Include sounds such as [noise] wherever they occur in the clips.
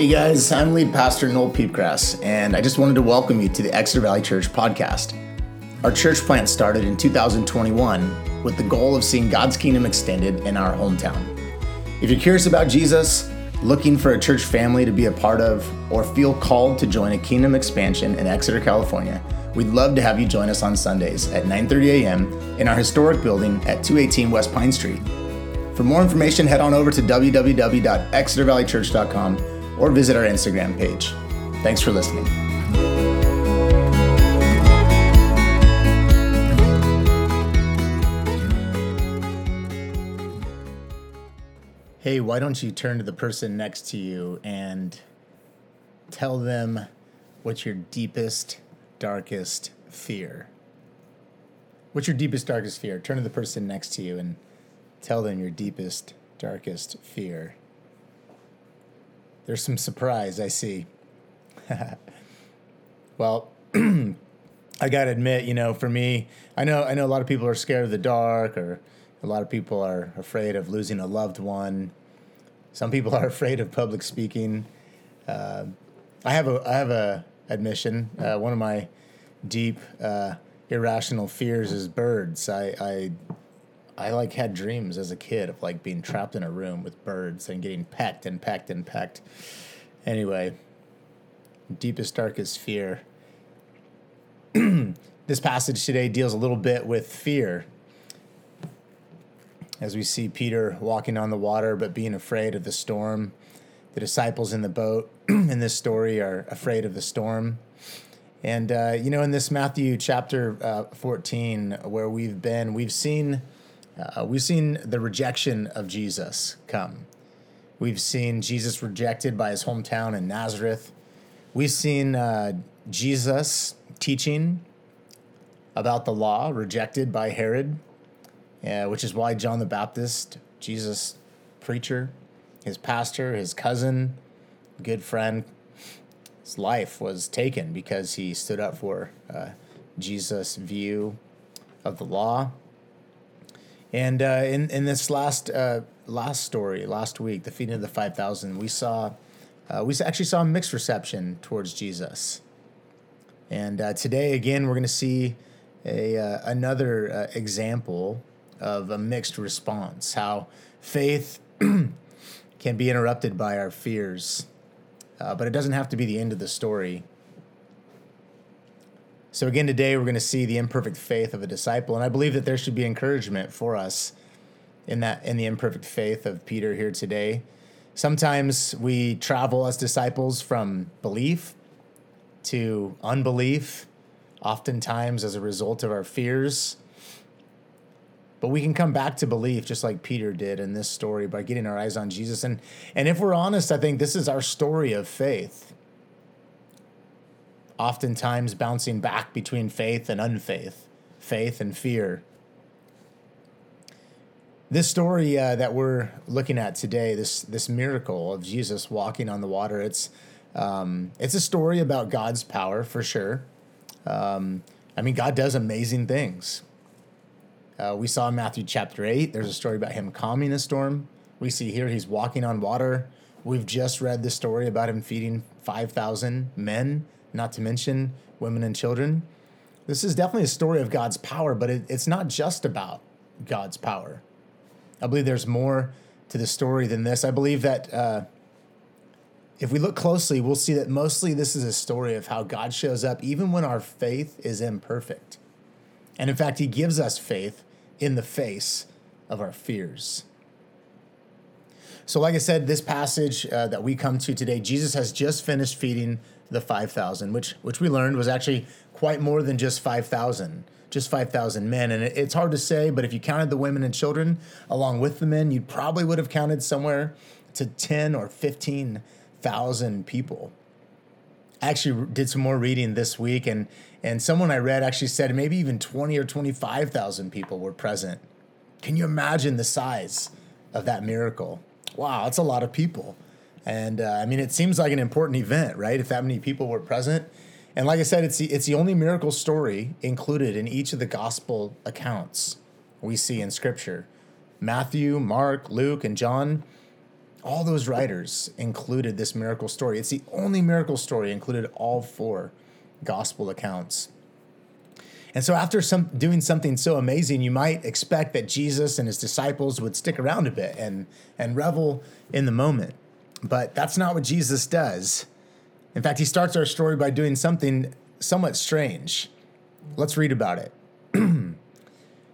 Hey guys, I'm lead pastor Noel Piepgrass, and I just wanted to welcome you to the Exeter Valley Church podcast. Our church plant started in 2021 with the goal of seeing God's kingdom extended in our hometown. If you're curious about Jesus, looking for a church family to be a part of, or feel called to join a kingdom expansion in Exeter, California, we'd love to have you join us on Sundays at 9:30 a.m. in our historic building at 218 West Pine Street. For more information, head on over to www.exetervalleychurch.com or visit our Instagram page. Thanks for listening. Hey, why don't you turn to the person next to you and tell them what's your deepest, darkest fear? What's your deepest, darkest fear? Turn to the person next to you and tell them your deepest, darkest fear. There's some surprise, I see. [laughs] well, [clears throat] I gotta admit, you know, for me, I know I know a lot of people are scared of the dark, or a lot of people are afraid of losing a loved one. Some people [laughs] are afraid of public speaking. Uh, I have a I have a admission. Uh, one of my deep uh, irrational fears is birds. I, I I like had dreams as a kid of like being trapped in a room with birds and getting pecked and pecked and pecked. Anyway, deepest darkest fear. [clears throat] this passage today deals a little bit with fear. As we see Peter walking on the water but being afraid of the storm. The disciples in the boat [clears throat] in this story are afraid of the storm. And, uh, you know, in this Matthew chapter uh, 14, where we've been, we've seen uh, we've seen the rejection of Jesus come. We've seen Jesus rejected by his hometown in Nazareth. We've seen uh, Jesus teaching about the law rejected by Herod, uh, which is why John the Baptist, Jesus' preacher, his pastor, his cousin, good friend, his life was taken because he stood up for uh, Jesus' view of the law. And uh, in in this last uh, last story, last week, the feeding of the five thousand, we saw uh, we actually saw a mixed reception towards Jesus. And uh, today, again, we're going to see a uh, another uh, example of a mixed response. How faith [clears throat] can be interrupted by our fears, but it doesn't have to be the end of the story. So, again, today we're going to see the imperfect faith of a disciple. And I believe that there should be encouragement for us in that in the imperfect faith of Peter here today. Sometimes we travel as disciples from belief to unbelief, oftentimes as a result of our fears. But we can come back to belief just like Peter did in this story by getting our eyes on Jesus. And, and if we're honest, I think this is our story of faith oftentimes bouncing back between faith and unfaith, faith and fear. This story uh, that we're looking at today, this this miracle of Jesus walking on the water, it's um, it's a story about God's power for sure. Um, I mean, God does amazing things. Uh, we saw in Matthew chapter 8, there's a story about him calming a storm. We see here he's walking on water. We've just read the story about him feeding 5,000 men not to mention women and children. This is definitely a story of God's power, but it, it's not just about God's power. I believe there's more to the story than this. I believe that uh, if we look closely, we'll see that mostly this is a story of how God shows up even when our faith is imperfect. And in fact, He gives us faith in the face of our fears. So, like I said, this passage uh, that we come to today, Jesus has just finished feeding the 5,000, which which we learned was actually quite more than just 5,000, just 5,000 men. And it, it's hard to say, but if you counted the women and children along with the men, you probably would have counted somewhere to 10 or 15,000 people. I actually did some more reading this week, and and someone I read actually said maybe even 20 or 25,000 people were present. Can you imagine the size of that miracle? Wow, that's a lot of people. And uh, I mean, it seems like an important event, right? If that many people were present. And like I said, it's the, it's the only miracle story included in each of the gospel accounts we see in Scripture. Matthew, Mark, Luke, and John, All those writers included this miracle story. It's the only miracle story included all four gospel accounts. And so, after some, doing something so amazing, you might expect that Jesus and his disciples would stick around a bit and, and revel in the moment. But that's not what Jesus does. In fact, he starts our story by doing something somewhat strange. Let's read about it. [clears throat]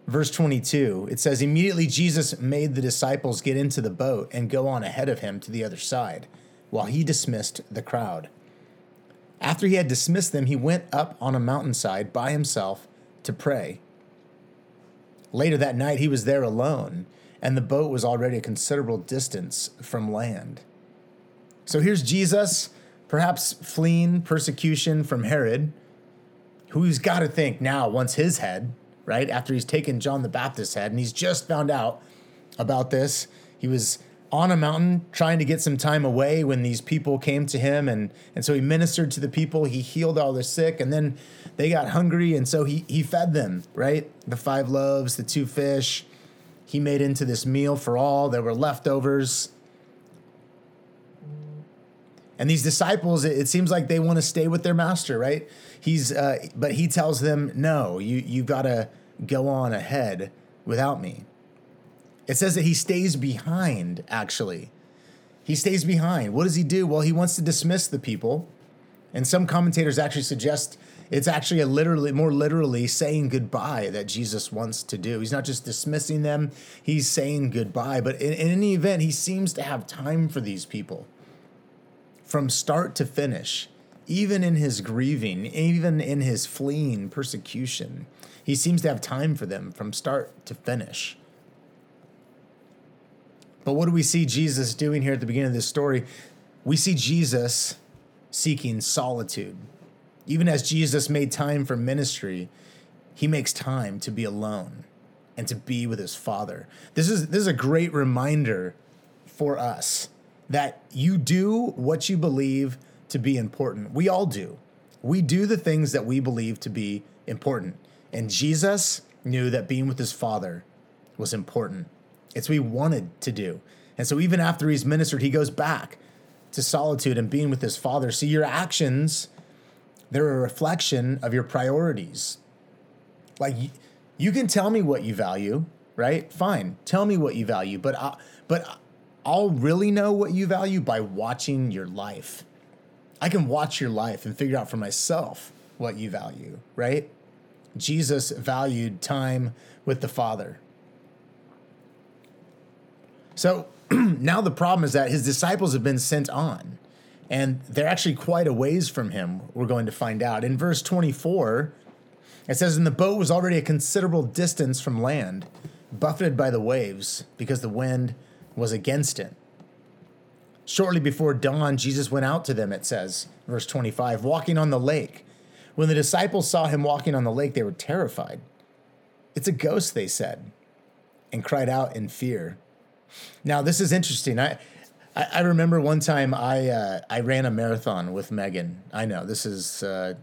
Verse 22, it says, Immediately Jesus made the disciples get into the boat and go on ahead of him to the other side, while he dismissed the crowd. After he had dismissed them, he went up on a mountainside by himself to pray. Later that night, he was there alone, and the boat was already a considerable distance from land. So here's Jesus, perhaps fleeing persecution from Herod, who's got to think now wants his head, right? After he's taken John the Baptist's head, and he's just found out about this. He was on a mountain trying to get some time away when these people came to him and and so he ministered to the people he healed all the sick and then they got hungry and so he he fed them right the five loaves the two fish he made into this meal for all there were leftovers and these disciples it, seems like they want to stay with their master right he's uh, but he tells them no you you got to go on ahead without me it says that he stays behind, actually. He stays behind. What does he do? Well, he wants to dismiss the people. And some commentators actually suggest it's actually a literally, more literally saying goodbye that Jesus wants to do. He's not just dismissing them, he's saying goodbye. But in, in any event, he seems to have time for these people from start to finish, even in his grieving, even in his fleeing persecution. He seems to have time for them from start to finish. But what do we see Jesus doing here at the beginning of this story? We see Jesus seeking solitude. Even as Jesus made time for ministry, he makes time to be alone and to be with his Father. This is this is a great reminder for us that you do what you believe to be important. We all do. We do the things that we believe to be important. And Jesus knew that being with his Father was important. It's what he wanted to do. And so even after he's ministered, he goes back to solitude and being with his father. See, your actions, they're a reflection of your priorities. Like you can tell me what you value, right? Fine, tell me what you value, but I, but I'll really know what you value by watching your life. I can watch your life and figure out for myself what you value, right? Jesus valued time with the Father. So [clears throat] now the problem is that his disciples have been sent on, and they're actually quite a ways from him. We're going to find out. In verse 24, it says, And the boat was already a considerable distance from land, buffeted by the waves, because the wind was against it. Shortly before dawn, Jesus went out to them, it says, verse 25, walking on the lake. When the disciples saw him walking on the lake, they were terrified. It's a ghost, they said, and cried out in fear. Now this is interesting. I I, remember one time I uh, I ran a marathon with Megan. I know this is uh,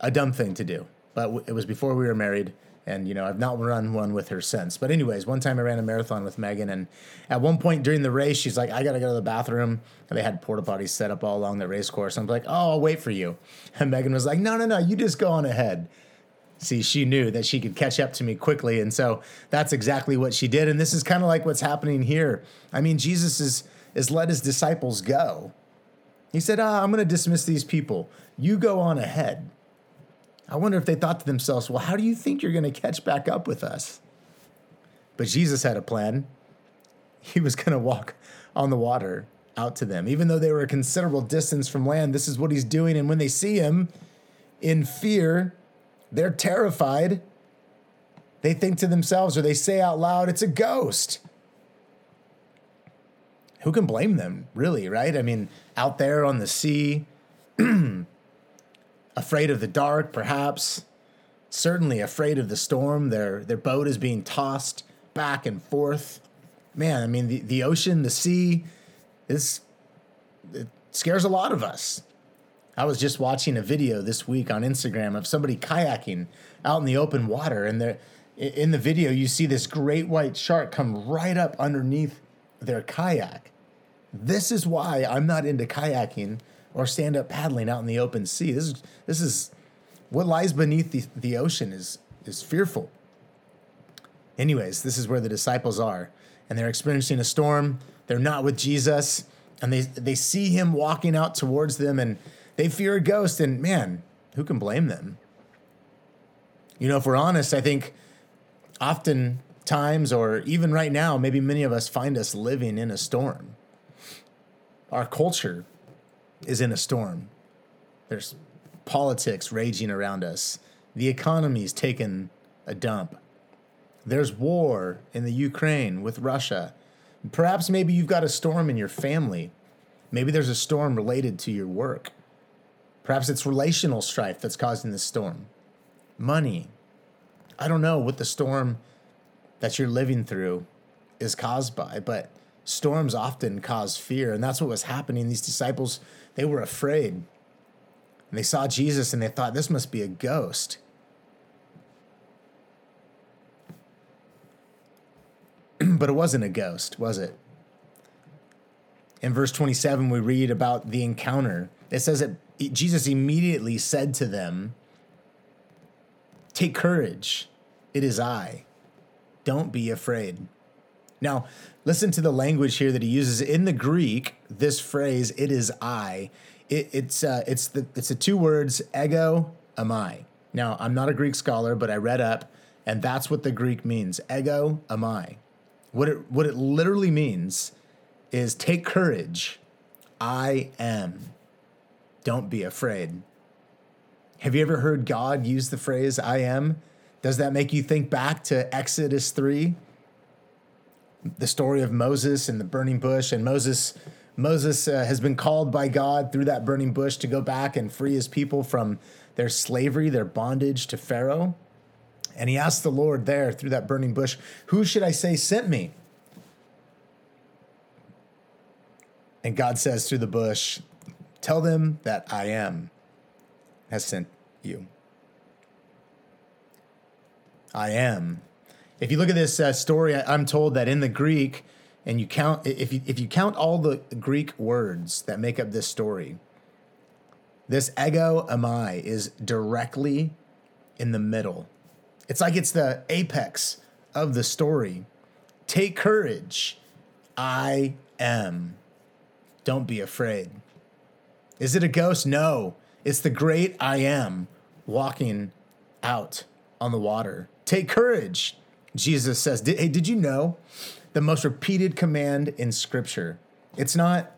a dumb thing to do, but it was before we were married, and you know I've not run one with her since. But anyways, one time I ran a marathon with Megan, and at one point during the race, she's like, "I gotta go to the bathroom," and they had porta potties set up all along the race course. I'm like, "Oh, I'll wait for you," and Megan was like, "No, no, no, you just go on ahead." see, she knew that she could catch up to me quickly. And so that's exactly what she did. And this is kind of like what's happening here. I mean, Jesus is, is let his disciples go. He said, ah, I'm going to dismiss these people. You go on ahead. I wonder if they thought to themselves, well, how do you think you're going to catch back up with us? But Jesus had a plan. He was going to walk on the water out to them. Even though they were a considerable distance from land, this is what he's doing. And when they see him in fear, they're terrified. They think to themselves or they say out loud, it's a ghost. Who can blame them, really, right? I mean, out there on the sea, [clears throat] afraid of the dark, perhaps, certainly afraid of the storm. Their, their boat is being tossed back and forth. Man, I mean, the, the ocean, the sea, is, it scares a lot of us. I was just watching a video this week on Instagram of somebody kayaking out in the open water, and there, in the video, you see this great white shark come right up underneath their kayak. This is why I'm not into kayaking or stand up paddling out in the open sea. This is this is what lies beneath the, the ocean is is fearful. Anyways, this is where the disciples are, and they're experiencing a storm. They're not with Jesus, and they they see him walking out towards them, and they fear a ghost. And man, who can blame them? You know, if we're honest, I think often times, or even right now, maybe many of us find us living in a storm. Our culture is in a storm. There's politics raging around us. The economy's taken a dump. There's war in the Ukraine with Russia. Perhaps maybe you've got a storm in your family. Maybe there's a storm related to your work. Perhaps it's relational strife that's causing this storm. Money. I don't know what the storm that you're living through is caused by, but storms often cause fear. And that's what was happening. These disciples, they were afraid. And they saw Jesus and they thought, this must be a ghost. [clears throat] but it wasn't a ghost, was it? In verse 27, we read about the encounter. It says that Jesus immediately said to them, Take courage, it is I. Don't be afraid. Now, listen to the language here that he uses in the Greek. This phrase, "it is I," it, it's uh, it's the it's the two words ego eimi. Now, I'm not a Greek scholar, but I read up, and that's what the Greek means. Ego eimi. What it what it literally means is take courage. I am. Don't be afraid. Have you ever heard God use the phrase I am? Does that make you think back to Exodus 3? The story of Moses and the burning bush and Moses Moses uh, has been called by God through that burning bush to go back and free his people from their slavery, their bondage to Pharaoh. And he asked the Lord there through that burning bush, Who should I say sent me? And God says through the bush, Tell them that I am has sent you. I am. If you look at this uh, story, I'm told that in the Greek, and you count if you if you count all the Greek words that make up this story, this ego eimi is directly in the middle. It's like it's the apex of the story. Take courage. I am. Don't be afraid. Is it a ghost? No. It's the great I am walking out on the water. Take courage, Jesus says. Hey, did you know the most repeated command in Scripture? It's not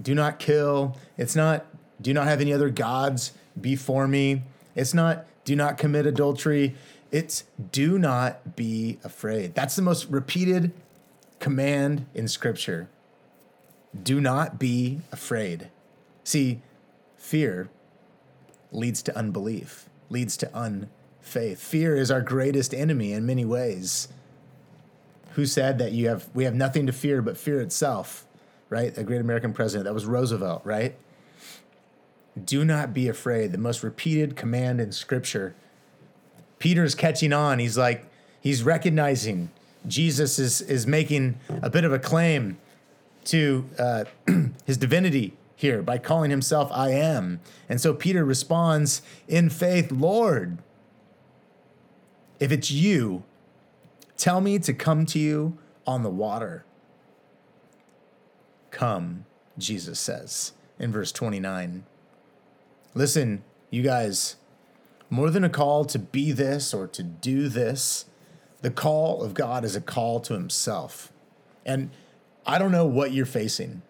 do not kill. It's not do not have any other gods before me. It's not do not commit adultery. It's do not be afraid. That's the most repeated command in Scripture. Do not be afraid. See, fear leads to unbelief, leads to unfaith. Fear is our greatest enemy in many ways. Who said that you have we have nothing to fear but fear itself? Right? A great American president. That was Roosevelt, right? Do not be afraid. The most repeated command in scripture. Peter's catching on. He's like, he's recognizing Jesus is is making a bit of a claim to uh, [clears throat] his divinity here by calling himself I am. And so Peter responds in faith, Lord, if it's you, tell me to come to you on the water. Come, Jesus says in verse 29. Listen, you guys, more than a call to be this or to do this, the call of God is a call to himself. And I don't know what you're facing.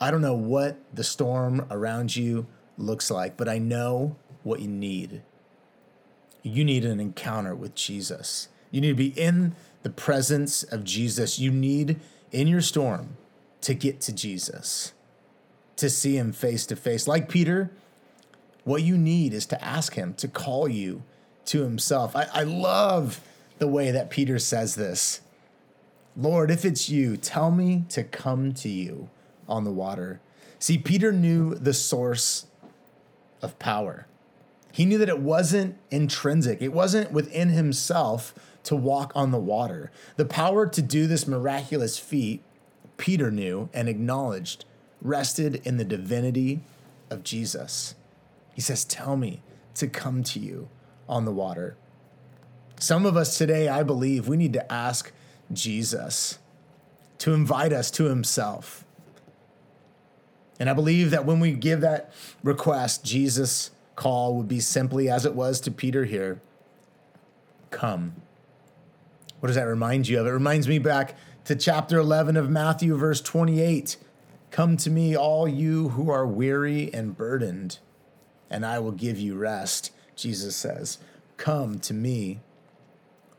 I don't know what the storm around you looks like, but I know what you need. You need an encounter with Jesus. You need to be in the presence of Jesus. You need in your storm to get to Jesus, to see him face to face. Like Peter, what you need is to ask him to call you to himself. I, I love the way that Peter says this. Lord, if it's you, tell me to come to you on the water. See, Peter knew the source of power. He knew that it wasn't intrinsic, it wasn't within himself to walk on the water. The power to do this miraculous feat Peter knew and acknowledged rested in the divinity of Jesus. He says, Tell me to come to you on the water. Some of us today, I believe, we need to ask Jesus to invite us to himself. And I believe that when we give that request, Jesus' call would be simply as it was to Peter here come. What does that remind you of? It reminds me back to chapter 11 of Matthew, verse 28. Come to me, all you who are weary and burdened, and I will give you rest, Jesus says. Come to me.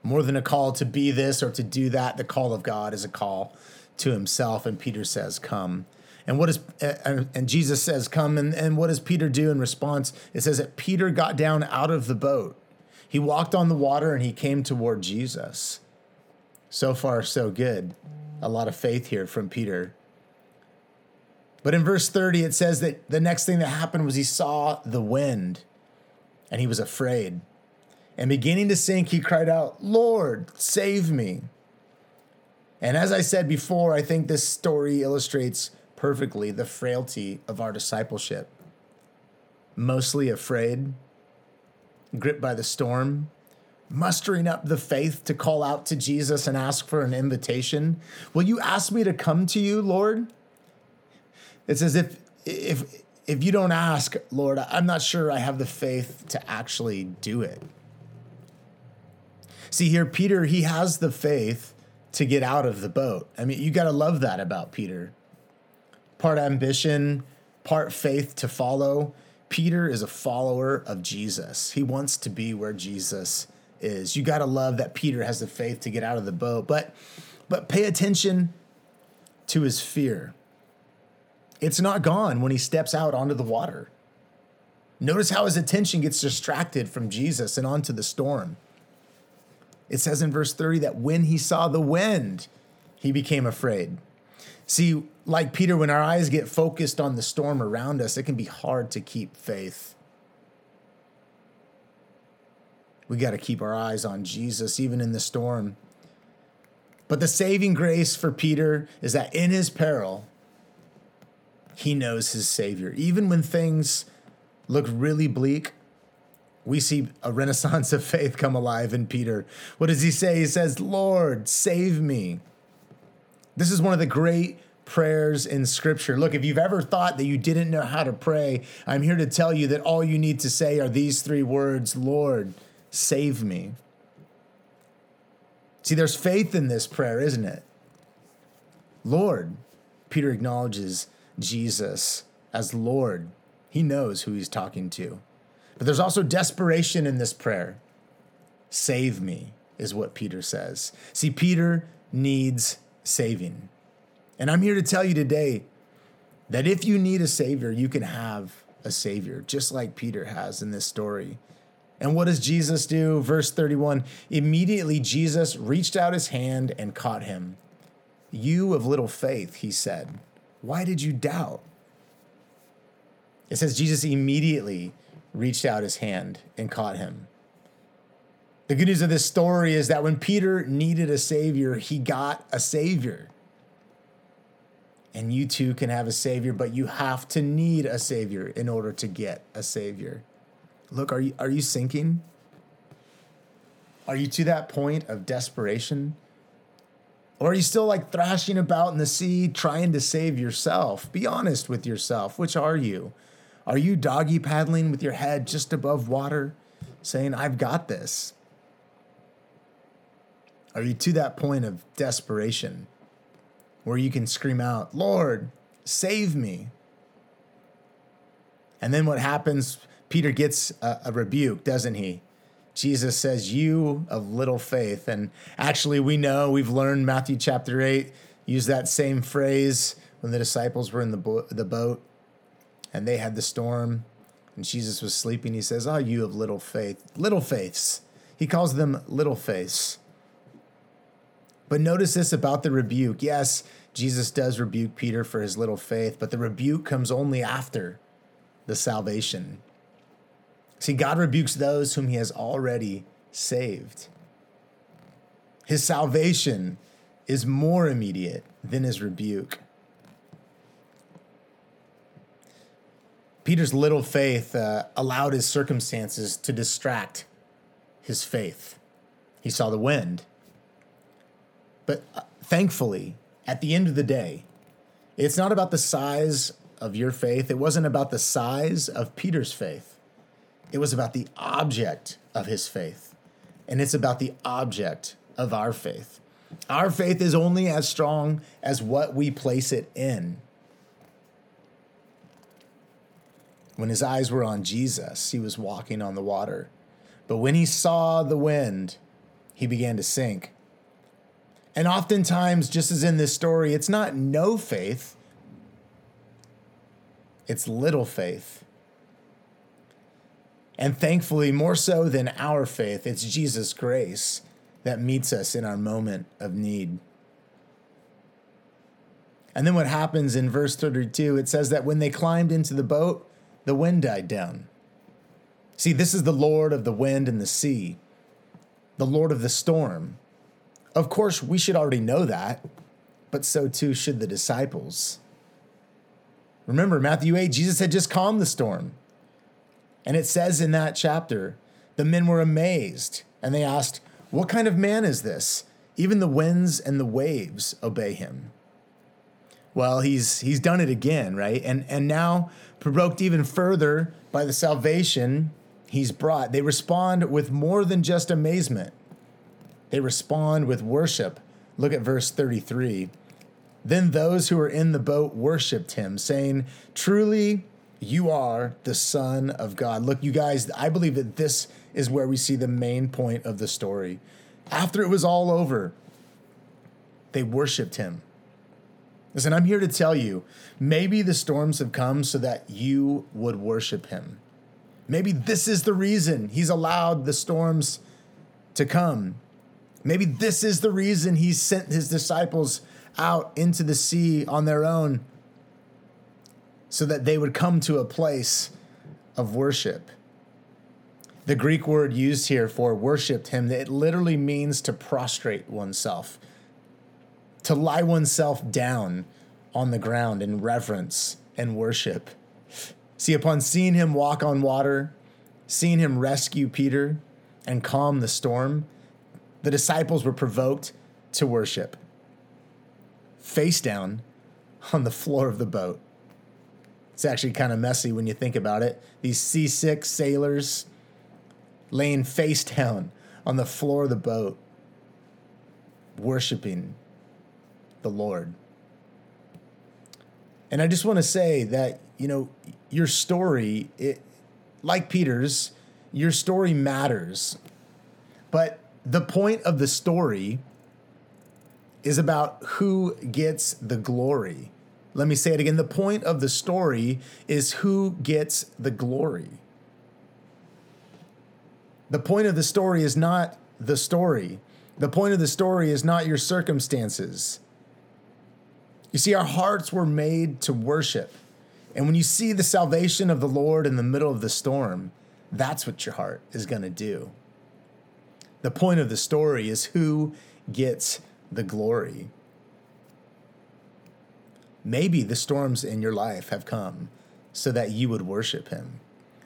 More than a call to be this or to do that, the call of God is a call to himself. And Peter says, Come. And what is uh, uh, and Jesus says, Come. And, and what does Peter do in response? It says that Peter got down out of the boat. He walked on the water and he came toward Jesus. So far, so good. A lot of faith here from Peter. But in verse 30, it says that the next thing that happened was he saw the wind and he was afraid. And beginning to sink, he cried out, Lord, save me. And as I said before, I think this story illustrates perfectly the frailty of our discipleship. Mostly afraid, gripped by the storm, mustering up the faith to call out to Jesus and ask for an invitation. Will you ask me to come to you, Lord? It's as if if if you don't ask, Lord, I'm not sure I have the faith to actually do it. See, here, Peter, he has the faith to get out of the boat. I mean, you got to love that about Peter. Part ambition, part faith to follow. Peter is a follower of Jesus. He wants to be where Jesus is. You got to love that Peter has the faith to get out of the boat, but but pay attention to his fear. It's not gone when he steps out onto the water. Notice how his attention gets distracted from Jesus and onto the storm. It says in verse 30 that when he saw the wind, he became afraid. See, like Peter, when our eyes get focused on the storm around us, it can be hard to keep faith. We got to keep our eyes on Jesus, even in the storm. But the saving grace for Peter is that in his peril, he knows his Savior. Even when things look really bleak, we see a renaissance of faith come alive in Peter. What does he say? He says, Lord, save me. This is one of the great prayers in Scripture. Look, if you've ever thought that you didn't know how to pray, I'm here to tell you that all you need to say are these three words Lord, save me. See, there's faith in this prayer, isn't it? Lord, Peter acknowledges Jesus as Lord. He knows who he's talking to. But there's also desperation in this prayer. Save me, is what Peter says. See, Peter needs saving. And I'm here to tell you today that if you need a savior, you can have a savior, just like Peter has in this story. And what does Jesus do? Verse 31 Immediately Jesus reached out his hand and caught him. You of little faith, he said, why did you doubt? It says Jesus immediately reached out his hand and caught him. The good news of this story is that when Peter needed a savior, he got a savior. And you too can have a savior, but you have to need a savior in order to get a savior. Look, are you are you sinking? Are you to that point of desperation? Or are you still like thrashing about in the sea trying to save yourself? Be honest with yourself. Which are you? Are you doggy paddling with your head just above water, saying, I've got this? Are you to that point of desperation where you can scream out, Lord, save me? And then what happens? Peter gets a, a rebuke, doesn't he? Jesus says, You of little faith. And actually, we know, we've learned Matthew chapter 8 use that same phrase when the disciples were in the, bo- the boat and they had the storm and Jesus was sleeping. He says, Oh, you of little faith. Little faiths. He calls them little faiths. But notice this about the rebuke. Yes, Jesus does rebuke Peter for his little faith, but the rebuke comes only after the salvation. See, God rebukes those whom he has already saved. His salvation is more immediate than his rebuke. Peter's little faith uh, allowed his circumstances to distract his faith. He saw the wind. But uh, thankfully, at the end of the day, it's not about the size of your faith. It wasn't about the size of Peter's faith. It was about the object of his faith. And it's about the object of our faith. Our faith is only as strong as what we place it in. When his eyes were on Jesus, he was walking on the water. But when he saw the wind, he began to sink. And oftentimes, just as in this story, it's not no faith, it's little faith. And thankfully, more so than our faith, it's Jesus' grace that meets us in our moment of need. And then what happens in verse 32, it says that when they climbed into the boat, the wind died down. See, this is the Lord of the wind and the sea, the Lord of the storm. Of course, we should already know that, but so too should the disciples. Remember, Matthew 8, Jesus had just calmed the storm. And it says in that chapter, the men were amazed and they asked, what kind of man is this? Even the winds and the waves obey him. Well, he's he's done it again, right? And and now provoked even further by the salvation he's brought, they respond with more than just amazement. They respond with worship. Look at verse 33. Then those who were in the boat worshiped him, saying, Truly, you are the Son of God. Look, you guys, I believe that this is where we see the main point of the story. After it was all over, they worshiped him. Listen, I'm here to tell you maybe the storms have come so that you would worship him. Maybe this is the reason he's allowed the storms to come. Maybe this is the reason he sent his disciples out into the sea on their own so that they would come to a place of worship. The Greek word used here for worshiped him, it literally means to prostrate oneself, to lie oneself down on the ground in reverence and worship. See, upon seeing him walk on water, seeing him rescue Peter and calm the storm, the disciples were provoked to worship. Face down on the floor of the boat. It's actually kind of messy when you think about it. These seasick sailors laying face down on the floor of the boat, worshiping the Lord. And I just want to say that, you know, your story, it, like Peter's, your story matters. But the point of the story is about who gets the glory. Let me say it again. The point of the story is who gets the glory. The point of the story is not the story. The point of the story is not your circumstances. You see, our hearts were made to worship. And when you see the salvation of the Lord in the middle of the storm, that's what your heart is going to do. The point of the story is who gets the glory. Maybe the storms in your life have come so that you would worship him.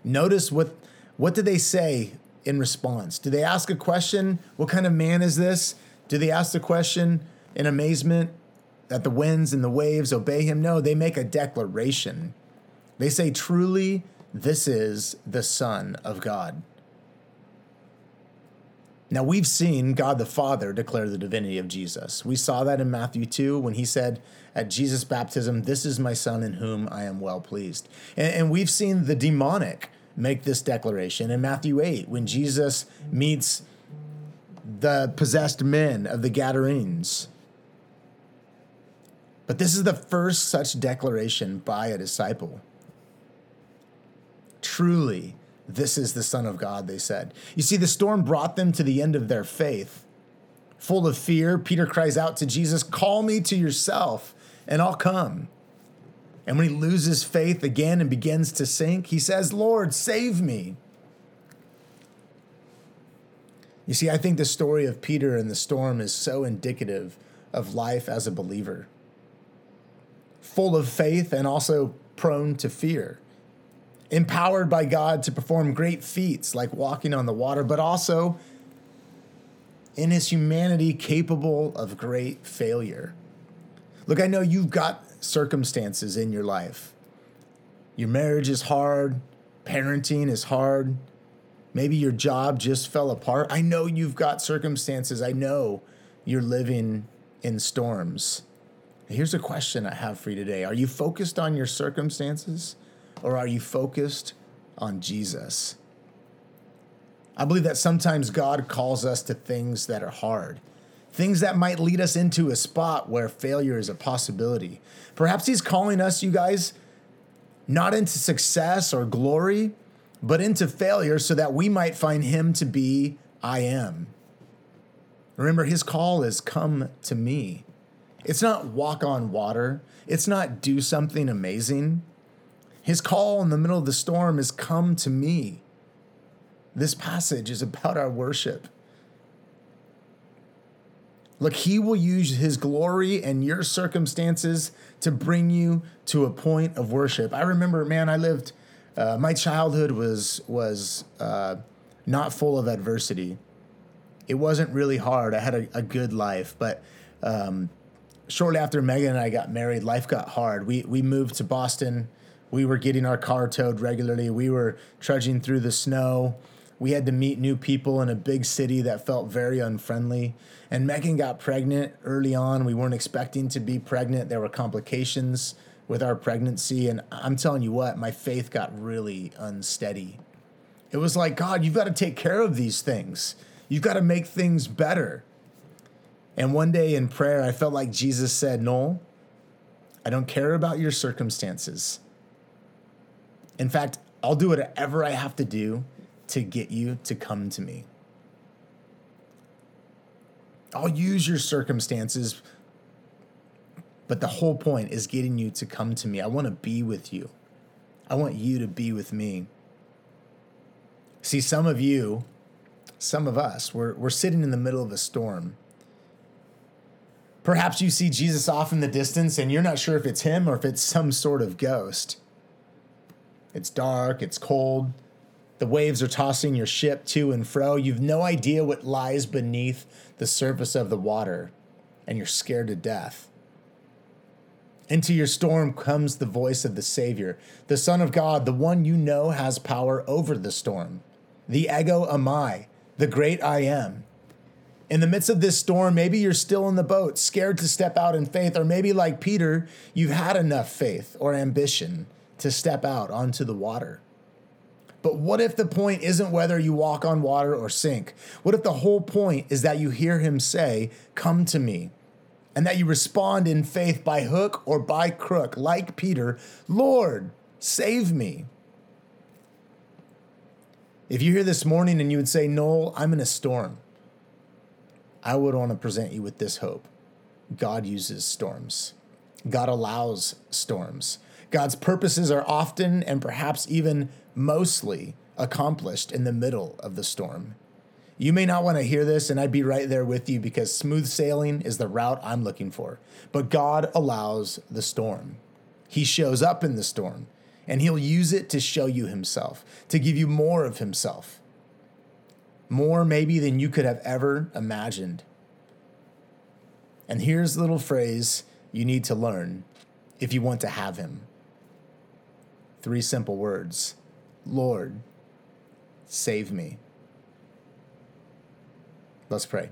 Notice what what do they say in response? Do they ask a question? What kind of man is this? Do they ask the question in amazement that the winds and the waves obey him? No, they make a declaration. They say, Truly, this is the Son of God. Now, we've seen God the Father declare the divinity of Jesus. We saw that in Matthew 2 when he said at Jesus' baptism, This is my Son in whom I am well pleased. And, and, we've seen the demonic make this declaration in Matthew 8 when Jesus meets the possessed men of the Gadarenes. But this is the first such declaration by a disciple. Truly, this is the Son of God, they said. You see, the storm brought them to the end of their faith. Full of fear, Peter cries out to Jesus, Call me to yourself, and I'll come. And when he loses faith again and begins to sink, he says, Lord, save me. You see, I think the story of Peter and the storm is so indicative of life as a believer, full of faith and also prone to fear, empowered by God to perform great feats like walking on the water, but also in his humanity capable of great failure. Look, I know you've got circumstances in your life. Your marriage is hard, parenting is hard, maybe your job just fell apart. I know you've got circumstances. I know you're living in storms. Here's a question I have for you today Are you focused on your circumstances or are you focused on Jesus? I believe that sometimes God calls us to things that are hard, things that might lead us into a spot where failure is a possibility. Perhaps He's calling us, you guys, not into success or glory, but into failure so that we might find Him to be I am. Remember, His call is come to me. It's not walk on water, it's not do something amazing. His call in the middle of the storm is come to me. This passage is about our worship. Look, he will use his glory and your circumstances to bring you to a point of worship. I remember, man, I lived, uh, my childhood was, was uh, not full of adversity. It wasn't really hard. I had a, a good life, but um, shortly after Megan and I got married, life got hard. We, we moved to Boston. We were getting our car towed regularly. We were trudging through the snow. We had to meet new people in a big city that felt very unfriendly. And Megan got pregnant early on. We weren't expecting to be pregnant. There were complications with our pregnancy. And I'm telling you what, my faith got really unsteady. It was like, God, you've got to take care of these things, you've got to make things better. And one day in prayer, I felt like Jesus said, Noel, I don't care about your circumstances. In fact, I'll do whatever I have to do to get you to come to me. I'll use your circumstances, but the whole point is getting you to come to me. I want to be with you. I want you to be with me. See, some of you, some of us, we're, we're sitting in the middle of a storm. Perhaps you see Jesus off in the distance and you're not sure if it's him or if it's some sort of ghost. It's dark, it's cold, the waves are tossing your ship to and fro. You've no idea what lies beneath the surface of the water, and you're scared to death. Into your storm comes the voice of the Savior, the Son of God, the one you know has power over the storm, the ego eimi, the great I am. In the midst of this storm, maybe you're still in the boat, scared to step out in faith, or maybe like Peter, you've had enough faith or ambition to step out onto the water. But what if the point isn't whether you walk on water or sink? What if the whole point is that you hear him say, Come to me, and that you respond in faith by hook or by crook, like Peter, Lord, save me? If you're here this morning and you would say, Noel, I'm in a storm, I would want to present you with this hope God uses storms, God allows storms. God's purposes are often and perhaps even mostly accomplished in the middle of the storm. You may not want to hear this, and I'd be right there with you because smooth sailing is the route I'm looking for. But God allows the storm. He shows up in the storm, and He'll use it to show you Himself, to give you more of Himself. More, maybe, than you could have ever imagined. And here's a little phrase you need to learn if you want to have Him. Three simple words Lord, save me. Let's pray.